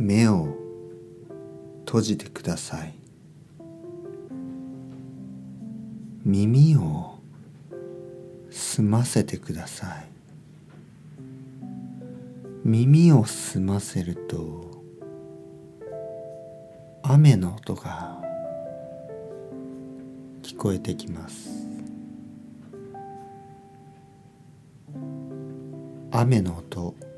目を閉じてください。耳を澄ませてください。耳を澄ませると雨の音が聞こえてきます。雨の音。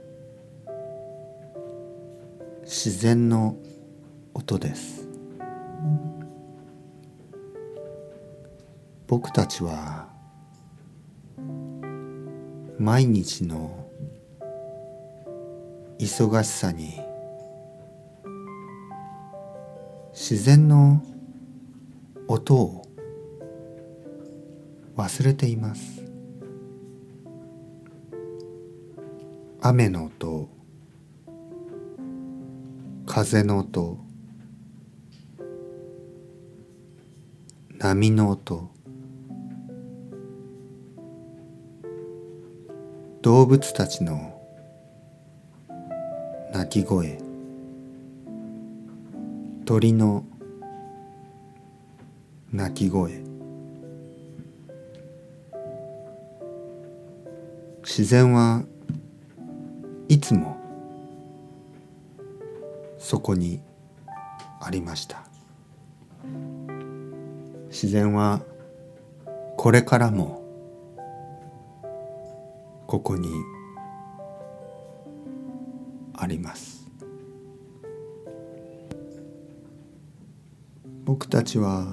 自然の音です。僕たちは毎日の忙しさに自然の音を忘れています。雨の音風の音波の音動物たちの鳴き声鳥の鳴き声自然はいつもそこにありました。自然はこれからもここにあります。僕たちは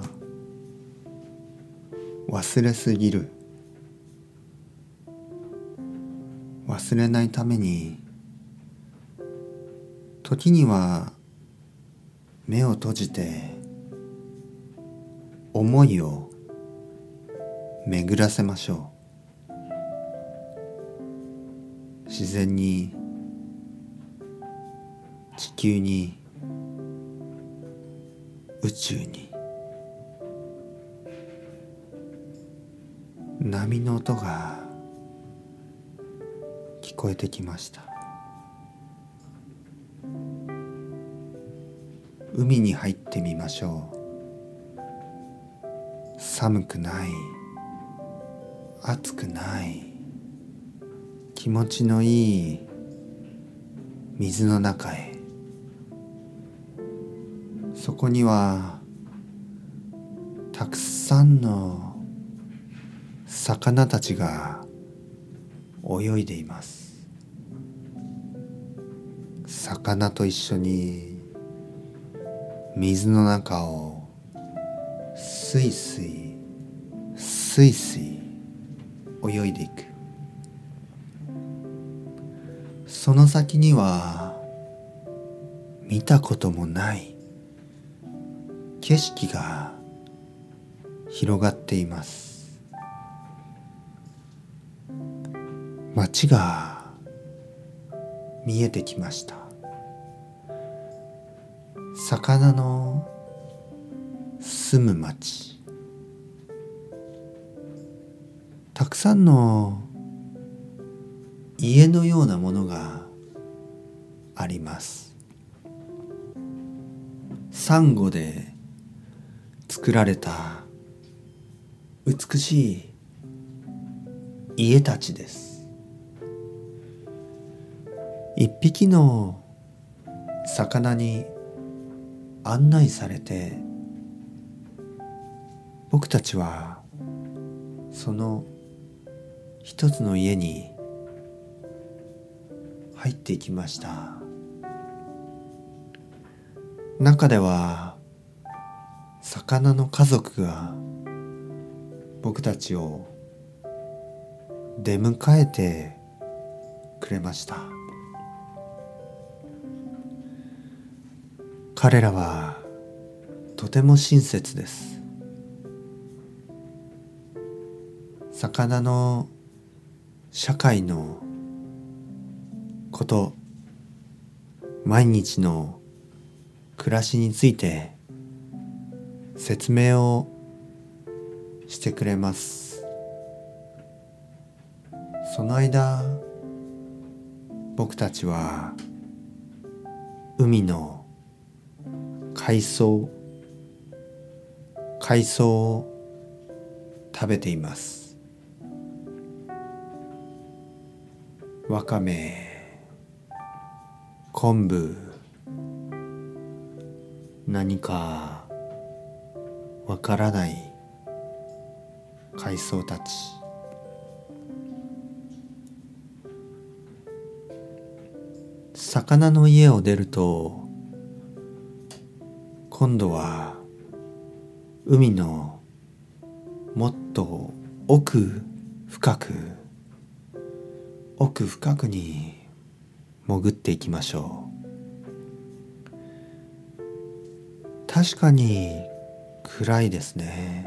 忘れすぎる。忘れないために時には目を閉じて思いを巡らせましょう。自然に地球に宇宙に波の音が聞こえてきました。海に入ってみましょう。寒くない。暑くない。気持ちのいい。水の中へ。そこにはたくさんの魚たちが泳いでいます。魚と一緒に水の中をすいすいすいすい泳いでいく。その先には見たこともない景色が広がっています。街が見えてきました。魚の住む町。たくさんの家のようなものがあります。サンゴで作られた美しい家たちです。一匹の魚に案内されて僕たちはその一つの家に入っていきました。中では魚の家族が僕たちを出迎えてくれました。彼らはとても親切です。魚の社会のこと毎日の暮らしについて説明をしてくれます。その間僕たちは海の海藻海藻を食べています。わかめ昆布何かわからない海藻たち。魚の家を出ると今度は海のもっと奥深く奥深くに潜っていきましょう。確かに暗いですね。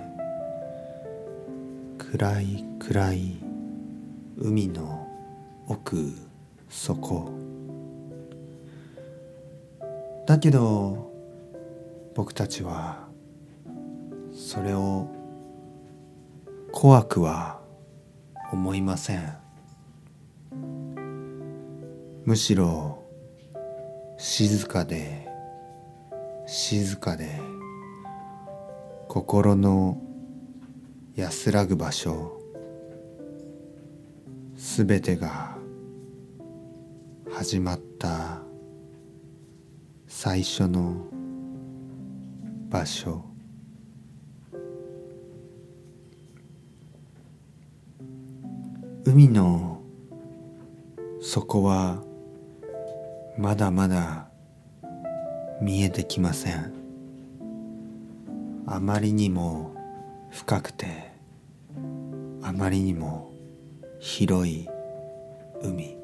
暗い暗い海の奥底。だけど僕たちはそれを怖くは思いません。むしろ静かで静かで心の安らぐ場所。すべてが始まった最初の場所。海の底はまだまだ見えてきません。あまりにも深くてあまりにも広い海。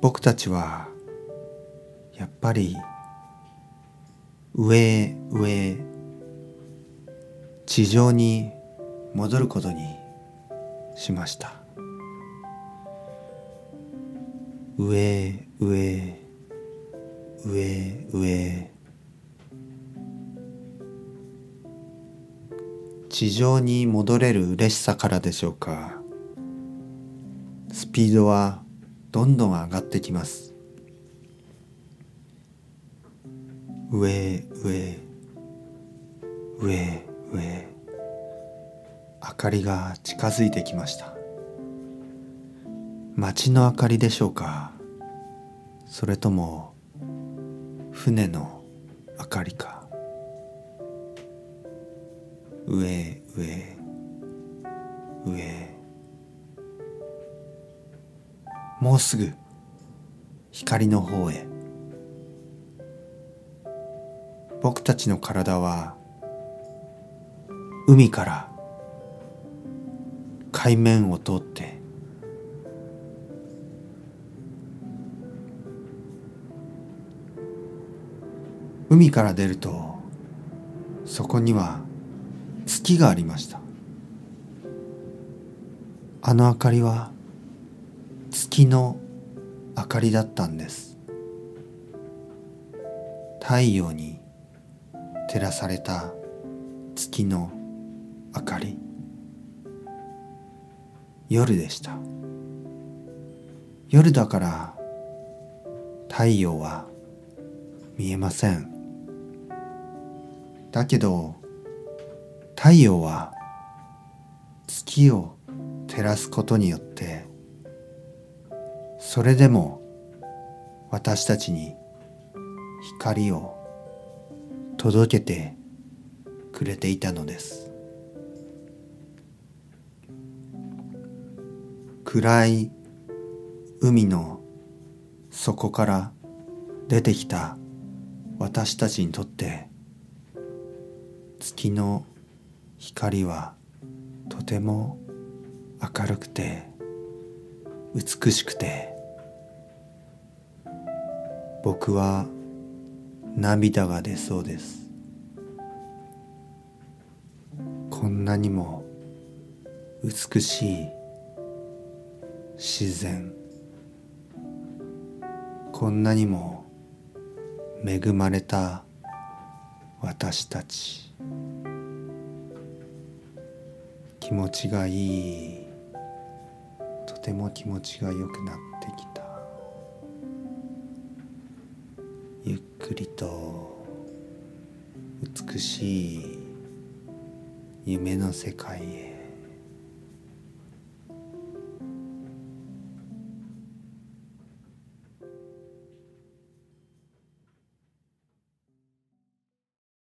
僕たちはやっぱり上へ上へ地上に戻ることにしました。上へ上へ上上地上に戻れる嬉しさからでしょうか。スピードはどんどん上がってきます。上上上上。明かりが近づいてきました。街の明かりでしょうか？それとも船の明かりか？上上上。もうすぐ光の方へ。僕たちの体は海から海面を通って海から出るとそこには月がありました。あの明かりは月の明かりだったんです。太陽に照らされた月の明かり。夜でした。夜だから太陽は見えません。だけど太陽は月を照らすことによってそれでも私たちに光を届けてくれていたのです。暗い海の底から出てきた私たちにとって月の光はとても明るくて美しくて僕は涙が出そうです。こんなにも美しい自然。こんなにも恵まれた私たち。気持ちがいい。とても気持ちが良くなってゆっくりと美しい夢の世界へ。